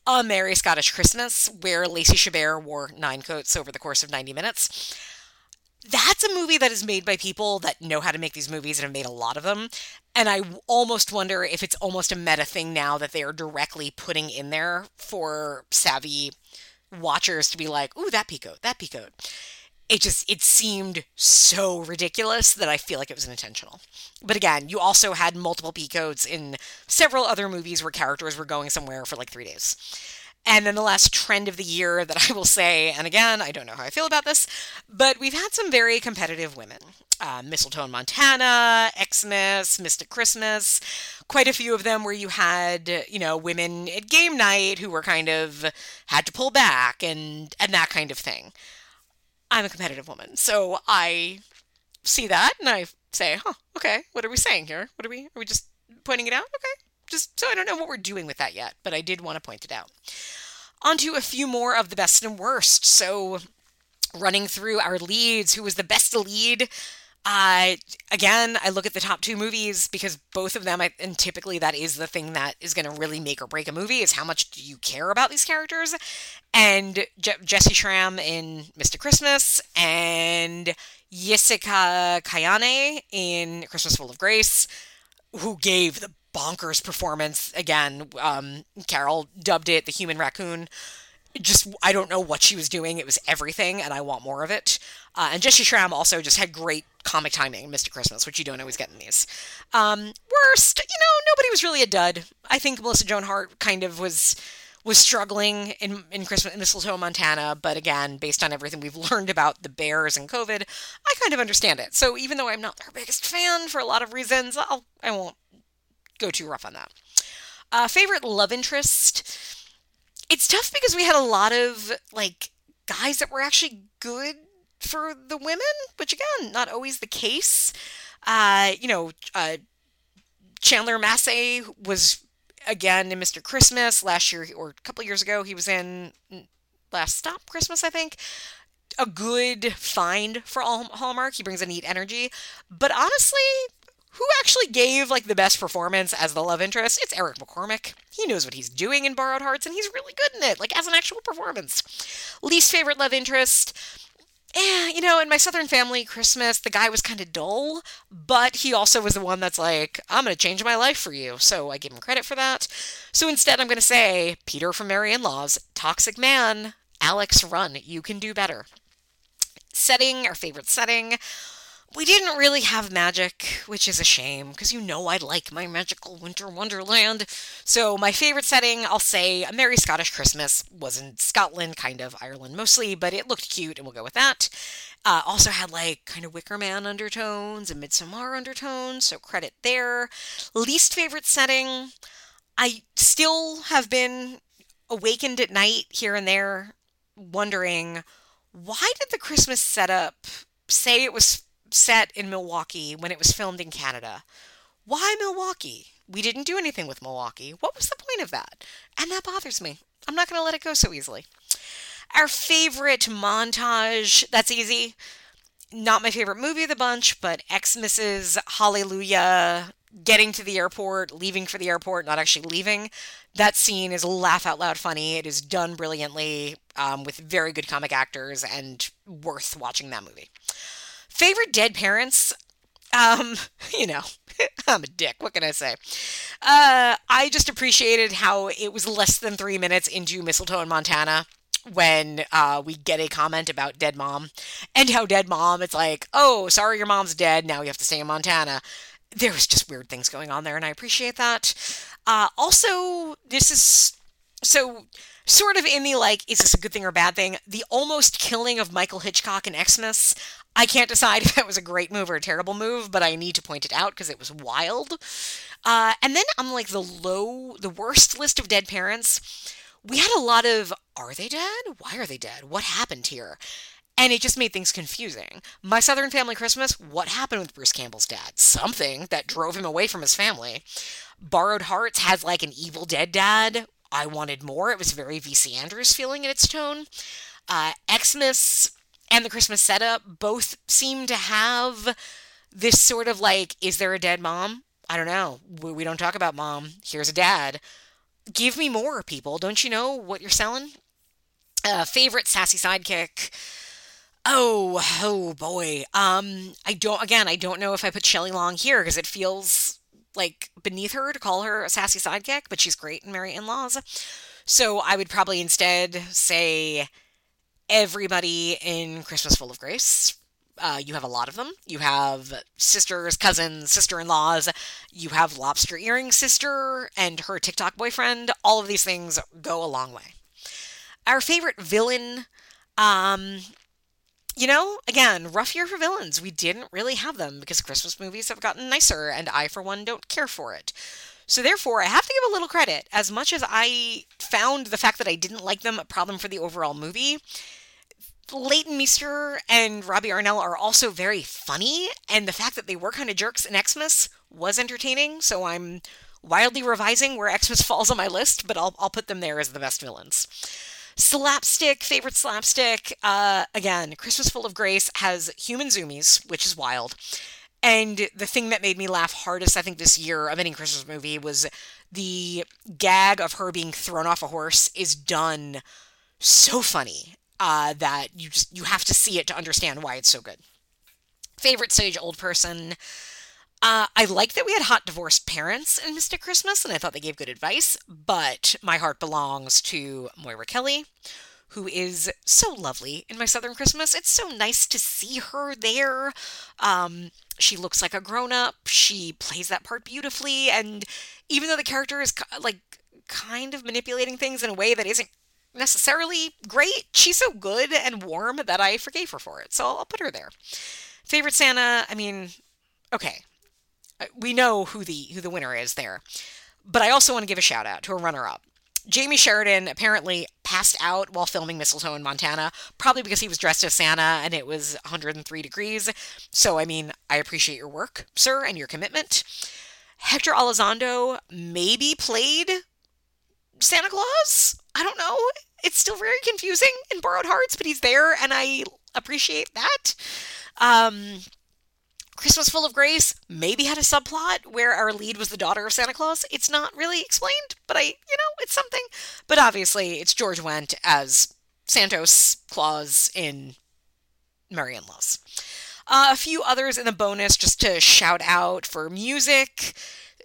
A Merry Scottish Christmas, where Lacey Chabert wore nine coats over the course of 90 minutes. That's a movie that is made by people that know how to make these movies and have made a lot of them. And I almost wonder if it's almost a meta thing now that they are directly putting in there for savvy watchers to be like, ooh, that peacoat, that peacoat it just it seemed so ridiculous that I feel like it was intentional. But again, you also had multiple peacoats in several other movies where characters were going somewhere for like three days. And then the last trend of the year that I will say, and again, I don't know how I feel about this, but we've had some very competitive women. Uh, Mistletoe Montana, Xmas, Mystic Christmas, quite a few of them where you had, you know, women at game night who were kind of had to pull back and and that kind of thing. I'm a competitive woman. So I see that and I say, huh, okay, what are we saying here? What are we, are we just pointing it out? Okay. Just so I don't know what we're doing with that yet, but I did want to point it out. On to a few more of the best and worst. So running through our leads, who was the best lead? Uh, again, I look at the top two movies because both of them, and typically that is the thing that is going to really make or break a movie is how much do you care about these characters. And Je- Jessy Schram in Mystic Christmas and Jessica Kayane in Christmas Full of Grace, who gave the bonkers performance again. Um, Carol dubbed it the human raccoon just I don't know what she was doing. It was everything, and I want more of it. Uh, and Jessy Schram also just had great comic timing, Mystic Christmas, which you don't always get in these. Um, worst, you know, nobody was really a dud. I think Melissa Joan Hart kind of was was struggling in in Christmas in Mistletoe, Montana, but again, based on everything we've learned about the bears and COVID, I kind of understand it. So even though I'm not her biggest fan for a lot of reasons, I'll I won't go too rough on that. Uh, favorite love interest it's tough because we had a lot of like guys that were actually good for the women, which again, not always the case. Uh, you know, uh, Chandler Massey was again in Mystic Christmas last year or a couple years ago. He was in Last Stop Christmas, I think. A good find for Hallmark. He brings a neat energy, but honestly, who actually gave like the best performance as the love interest? It's Eric McCormack. He knows what he's doing in Borrowed Hearts, and he's really good in it, like as an actual performance. Least favorite love interest. eh, you know, in my Southern family Christmas, the guy was kind of dull, but he also was the one that's like, I'm going to change my life for you. So I give him credit for that. So instead, I'm going to say, Peter from Merry in Laws, toxic man, Alex, run. You can do better. Setting, our favorite setting. We didn't really have magic, which is a shame, because you know I like my magical winter wonderland. So, my favorite setting, I'll say A Merry Scottish Christmas, was in Scotland, kind of Ireland mostly, but it looked cute, and we'll go with that. Uh, also had like kind of Wicker Man undertones and Midsommar undertones, so credit there. Least favorite setting, I still have been awakened at night here and there, wondering why did the Christmas setup say it was set in Milwaukee when it was filmed in Canada. Why Milwaukee? We didn't do anything with Milwaukee. What was the point of that? And that bothers me. I'm not going to let it go so easily. Our favorite montage, that's easy. Not my favorite movie of the bunch, but Xmas's Hallelujah, getting to the airport, leaving for the airport, not actually leaving. That scene is laugh out loud funny. It is done brilliantly um, with very good comic actors and worth watching that movie. Favorite dead parents? Um, you know, I'm a dick. What can I say? Uh, I just appreciated how it was less than three minutes into Mistletoe in Montana when uh, we get a comment about dead mom and how dead mom it's like oh sorry your mom's dead now you have to stay in montana there was just weird things going on there and i appreciate that uh, also this is so sort of in the like is this a good thing or bad thing the almost killing of michael hitchcock in xmas I can't decide if that was a great move or a terrible move, but I need to point it out because it was wild. Uh, and then on like the low, the worst list of dead parents, we had a lot of are they dead? Why are they dead? What happened here? And it just made things confusing. My Southern Family Christmas, what happened with Bruce Campbell's dad? Something that drove him away from his family. Borrowed Hearts has like an evil dead dad. I wanted more. It was very VC Andrews feeling in its tone. Uh, Xmas and the Christmas setup both seem to have this sort of like, is there a dead mom? I don't know. We don't talk about mom. Here's a dad. Give me more, people. Don't you know what you're selling? Uh, favorite sassy sidekick. Oh, oh boy. Um, I don't. Again, I don't know if I put Shelley Long here because it feels like beneath her to call her a sassy sidekick, but she's great in Merry in Laws. So I would probably instead say everybody in Christmas Full of Grace. Uh, you have a lot of them. You have sisters, cousins, sister in laws. You have lobster earring sister and her TikTok boyfriend. All of these things go a long way. Our favorite villain, um, you know, again, rough year for villains. We didn't really have them because Christmas movies have gotten nicer, and I, for one, don't care for it. So therefore, I have to give a little credit. As much as I found the fact that I didn't like them a problem for the overall movie, Leighton Meester and Robbie Amell are also very funny, and the fact that they were kind of jerks in Xmas was entertaining. So I'm wildly revising where Xmas falls on my list, but I'll I'll put them there as the best villains. Slapstick, favorite slapstick. Uh, again, Christmas Full of Grace has human zoomies, which is wild. And the thing that made me laugh hardest, I think, this year of any Christmas movie was the gag of her being thrown off a horse is done so funny uh, that you just you have to see it to understand why it's so good. Favorite sage old person. Uh, I like that we had hot divorced parents in Mystic Christmas, and I thought they gave good advice. But my heart belongs to Moira Kelly, who is so lovely in My Southern Christmas. It's so nice to see her there. Um, she looks like a grown up. She plays that part beautifully, and even though the character is like kind of manipulating things in a way that isn't necessarily great. She's so good and warm that I forgave her for it. So I'll put her there. Favorite Santa, I mean, okay. Uh, we know who the who the winner is there. But I also want to give a shout out to a runner up. Jamey Sheridan apparently passed out while filming Mistletoe in Montana, probably because he was dressed as Santa and it was 103 degrees. So, I mean, I appreciate your work, sir, and your commitment. Hector Elizondo maybe played Santa Claus? I don't know. It's still very confusing in Borrowed Hearts, but he's there and I appreciate that. Um, Christmas Full of Grace maybe had a subplot where our lead was the daughter of Santa Claus. It's not really explained, but I, you know, it's something. But obviously, it's George Wendt as Santos Claus in Merry in Laws. Uh, a few others in the bonus just to shout out for music.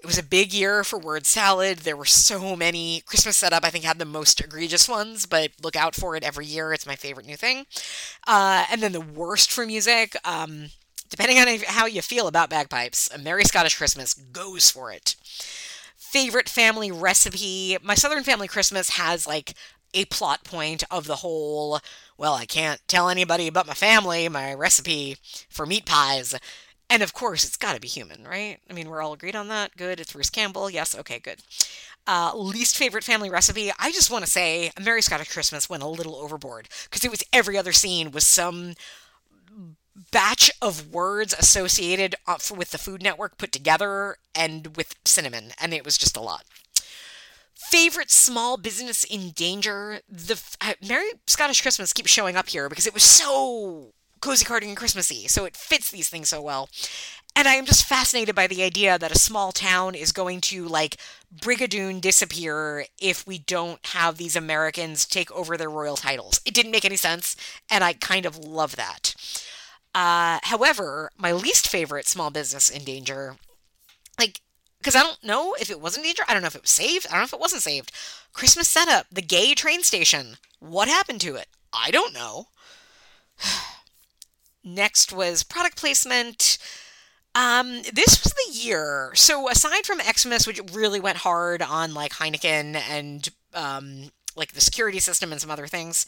It was a big year for word salad. There were so many. Christmas setup, I think, had the most egregious ones, but look out for it every year. It's my favorite new thing. Uh, and then the worst for music, um, depending on how you feel about bagpipes, a Merry Scottish Christmas goes for it. Favorite family recipe. My Southern Family Christmas has like a plot point of the whole, well, I can't tell anybody but my family my recipe for meat pies. And of course, it's got to be human, right? I mean, we're all agreed on that. Good. It's Bruce Campbell. Yes. Okay, good. Uh, least favorite family recipe. I just want to say, Mary Merry Scottish Christmas went a little overboard because it was every other scene was some batch of words associated uh, with the Food Network put together and with cinnamon, and it was just a lot. Favorite small business in danger. The uh, Merry Scottish Christmas keeps showing up here because it was so cozy cardigan Christmassy, so it fits these things so well. And I am just fascinated by the idea that a small town is going to like Brigadoon disappear if we don't have these Americans take over their royal titles. It didn't make any sense, and I kind of love that. Uh, however, my least favorite small business in danger, like, because I don't know if it was in danger. I don't know if it was saved. I don't know if it wasn't saved. Christmas setup, the gay train station. What happened to it? I don't know. Next was product placement. Um, this was the year. So aside from Xmas, which really went hard on like Heineken and um, like the security system and some other things,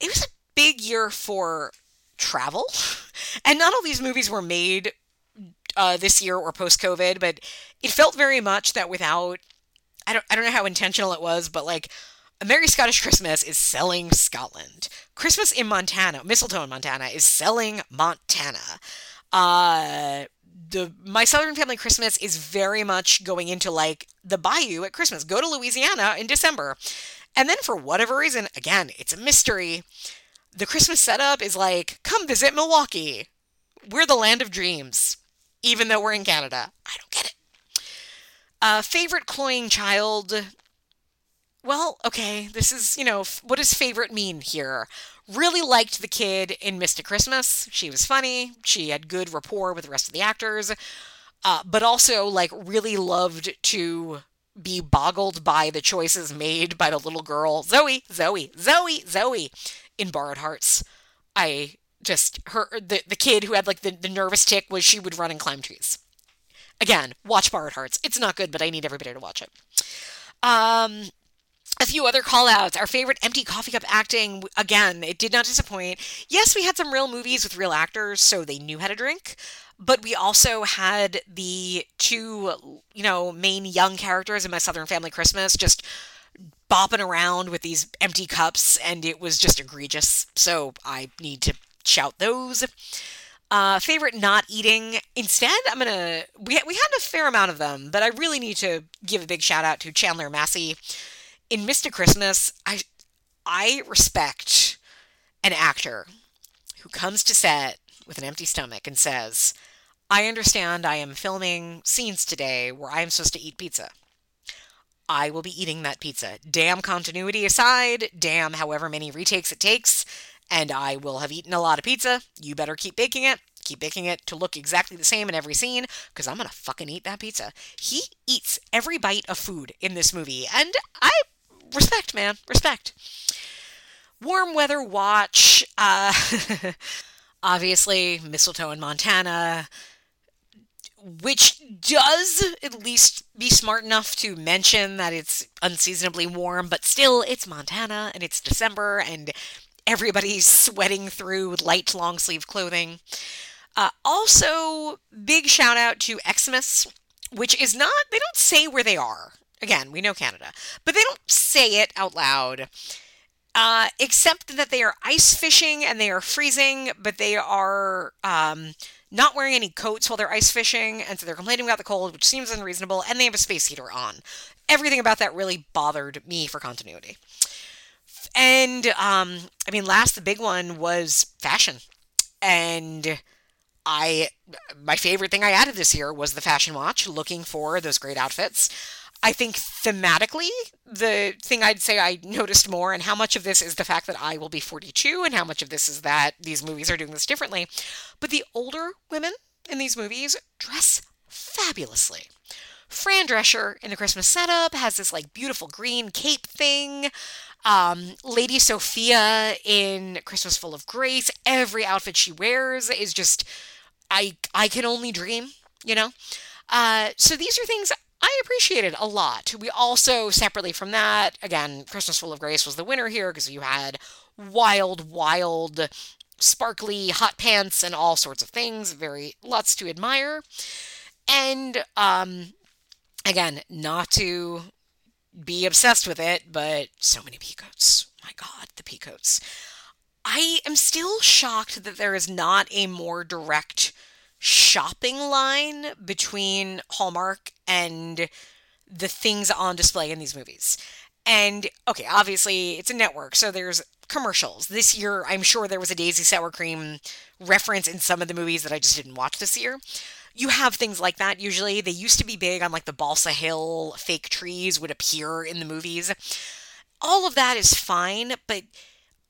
it was a big year for travel. And not all these movies were made uh, this year or post COVID, but it felt very much that without I don't I don't know how intentional it was, but like a Merry Scottish Christmas is selling Scotland. Christmas in Montana, Mistletoe in Montana, is selling Montana. Uh, the My Southern Family Christmas is very much going into like the bayou at Christmas. Go to Louisiana in December. And then for whatever reason, again, it's a mystery. The Christmas setup is like, come visit Milwaukee. We're the land of dreams, even though we're in Canada. I don't get it. Uh, favorite cloying child? Well, okay, this is, you know, what does favorite mean here? Really liked the kid in Mystic Christmas. She was funny. She had good rapport with the rest of the actors. Uh, but also, like, really loved to be boggled by the choices made by the little girl, Zoe, Zoe, Zoe, Zoe in Borrowed Hearts. I just her the the kid who had like the, the nervous tick was she would run and climb trees. Again, watch Borrowed Hearts. It's not good, but I need everybody to watch it. Um a few other call outs. Our favorite empty coffee cup acting, again, it did not disappoint. Yes, we had some real movies with real actors, so they knew how to drink. But we also had the two, you know, main young characters in My Southern Family Christmas just bopping around with these empty cups, and it was just egregious. So I need to shout those. Uh, favorite not eating. Instead, I'm gonna. We we had a fair amount of them, but I really need to give a big shout out to Chandler Massey. In Mystic Christmas, I I respect an actor who comes to set with an empty stomach and says, "I understand. I am filming scenes today where I am supposed to eat pizza." I will be eating that pizza. Damn continuity aside, damn however many retakes it takes, and I will have eaten a lot of pizza. You better keep baking it. Keep baking it to look exactly the same in every scene, because I'm gonna fucking eat that pizza. He eats every bite of food in this movie, and I respect, man, respect. Warm weather watch. Uh, obviously, mistletoe in Montana which does at least be smart enough to mention that it's unseasonably warm, but still, it's Montana and it's December and everybody's sweating through light long sleeve clothing. Uh, also, big shout out to Xmas, which is not, they don't say where they are. Again, we know Canada, but they don't say it out loud. Uh, except that they are ice fishing and they are freezing, but they are um, not wearing any coats while they're ice fishing, and so they're complaining about the cold, which seems unreasonable, and they have a space heater on. Everything about that really bothered me for continuity. And um, I mean, last the big one was fashion, and I my favorite thing I added this year was the fashion watch, looking for those great outfits. I think thematically, the thing I'd say I noticed more, and how much of this is the fact that I will be 42, and how much of this is that these movies are doing this differently. But the older women in these movies dress fabulously. Fran Drescher in the Christmas setup has this like beautiful green cape thing. Um, Lady Sophia in Christmas Full of Grace, every outfit she wears is just I I can only dream, you know. Uh, so these are things I appreciated a lot. We also separately from that, again, Christmas Full of Grace was the winner here because you had wild, wild, sparkly hot pants and all sorts of things. Very lots to admire. And um, again, not to be obsessed with it, but so many peacoats. My God, the peacoats. I am still shocked that there is not a more direct shopping line between Hallmark and the things on display in these movies. And okay, obviously it's a network, so there's commercials. This year, I'm sure there was a Daisy Sour Cream reference in some of the movies that I just didn't watch this year you have things like that usually. They used to be big on like the Balsam Hill fake trees would appear in the movies. All of that is fine, but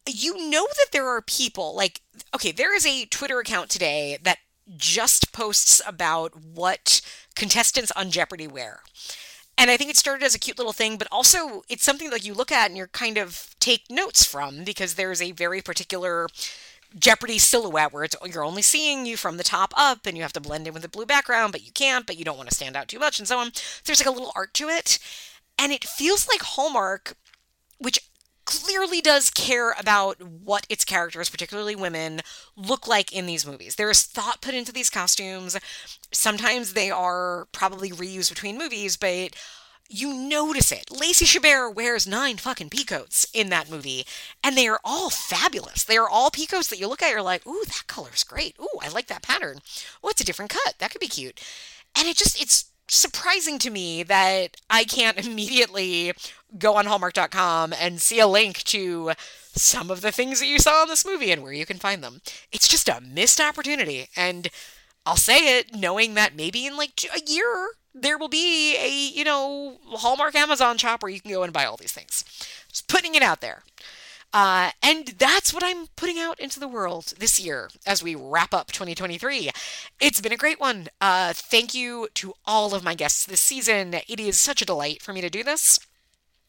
you know that there are people like okay, there is a Twitter account today that just posts about what contestants on Jeopardy wear. And I think it started as a cute little thing, but also it's something that you look at and you're kind of take notes from because there's a very particular Jeopardy silhouette where it's you're only seeing you from the top up and you have to blend in with the blue background, but you can't, but you don't want to stand out too much and so on. So there's like a little art to it. And it feels like Hallmark, which clearly does care about what its characters, particularly women, look like in these movies. There is thought put into these costumes. Sometimes they are probably reused between movies, but you notice it. Lacey Chabert wears nine fucking peacoats in that movie, and they are all fabulous. They are all peacoats that you look at, you're like, ooh, that color's great. Ooh, I like that pattern. Oh, it's a different cut. That could be cute. And it just, it's surprising to me that I can't immediately go on Hallmark.com and see a link to some of the things that you saw in this movie and where you can find them. It's just a missed opportunity. And I'll say it knowing that maybe in like a year there will be a, you know, Hallmark Amazon shop where you can go and buy all these things. Just putting it out there. Uh, and that's what I'm putting out into the world this year as we wrap up 2023. It's been a great one. Uh, thank you to all of my guests this season. It is such a delight for me to do this.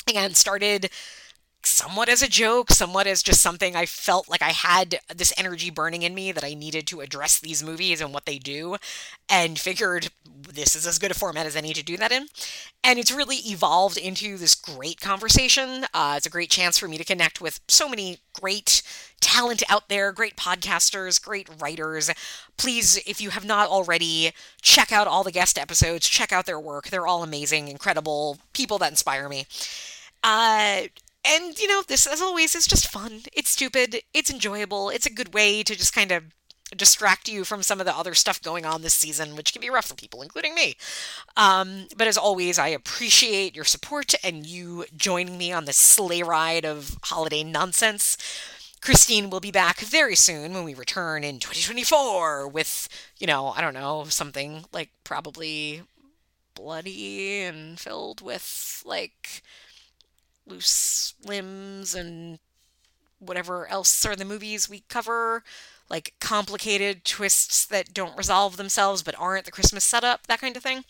Again, started somewhat as a joke, somewhat as just something I felt like I had this energy burning in me that I needed to address these movies and what they do, and figured this is as good a format as any to do that in. And it's really evolved into this great conversation. Uh, it's a great chance for me to connect with so many great talent out there, great podcasters, great writers. Please, if you have not already, check out all the guest episodes, check out their work. They're all amazing, incredible people that inspire me. Uh, and, you know, this, as always, is just fun. It's stupid. It's enjoyable. It's a good way to just kind of distract you from some of the other stuff going on this season, which can be rough for people, including me. Um, but as always, I appreciate your support and you joining me on this sleigh ride of holiday nonsense. Christine will be back very soon when we return in 2024 with, you know, I don't know, something like probably bloody and filled with like loose limbs and whatever else are the movies we cover, like complicated twists that don't resolve themselves but aren't the Christmas setup, that kind of thing.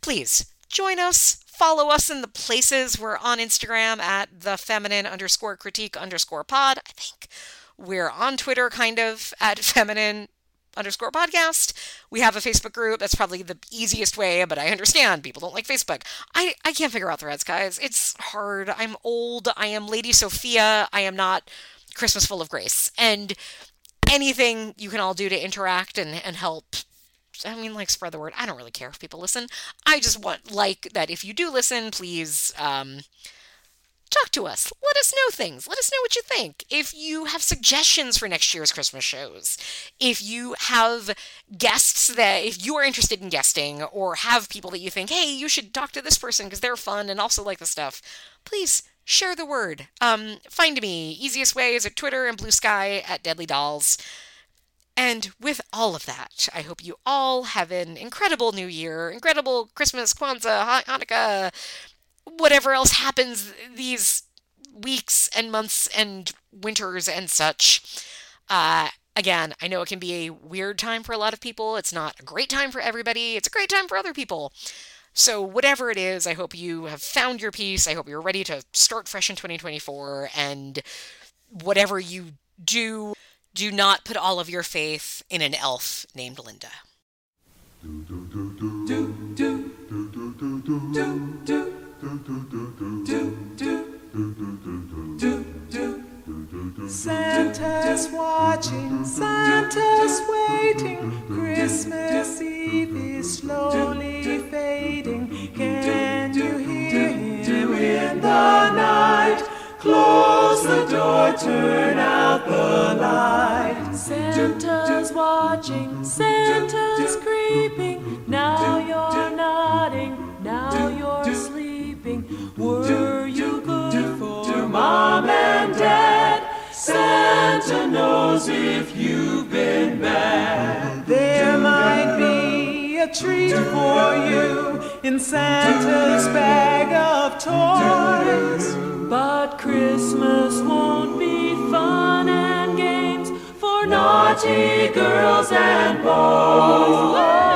Please join us. Follow us in the places. We're on Instagram at the feminine underscore critique underscore pod, I think. We're on Twitter, kind of, at feminine underscore podcast. We have a Facebook group. That's probably the easiest way, but I understand people don't like Facebook. I, I can't figure out threads, guys. It's hard. I'm old. I am Lady Sophia. I am not Christmas full of grace. And anything you can all do to interact and, and help I mean, like, spread the word. I don't really care if people listen. I just want, like, that if you do listen, please, um, talk to us. Let us know things. Let us know what you think. If you have suggestions for next year's Christmas shows, if you have guests that, if you are interested in guesting or have people that you think, hey, you should talk to this person because they're fun and also like the stuff, please share the word. Um, find me. Easiest way is at Twitter and Bluesky at Deadly Dolls. And with all of that, I hope you all have an incredible new year, incredible Christmas, Kwanzaa, Hanukkah, whatever else happens these weeks and months and winters and such. Uh, again, I know it can be a weird time for a lot of people. It's not a great time for everybody. It's a great time for other people. So, whatever it is, I hope you have found your peace. I hope you're ready to start fresh in 2024. And whatever you do, do not put all of your faith in an elf named Linda. Santa's watching, Santa's waiting. Christmas Eve is slowly fading. Can you hear him in the night? Close the door, turn out the light. Santa's watching, Santa's if you've been bad. There might be a treat for you in Santa's bag of toys. But Christmas won't be fun and games for naughty girls and boys.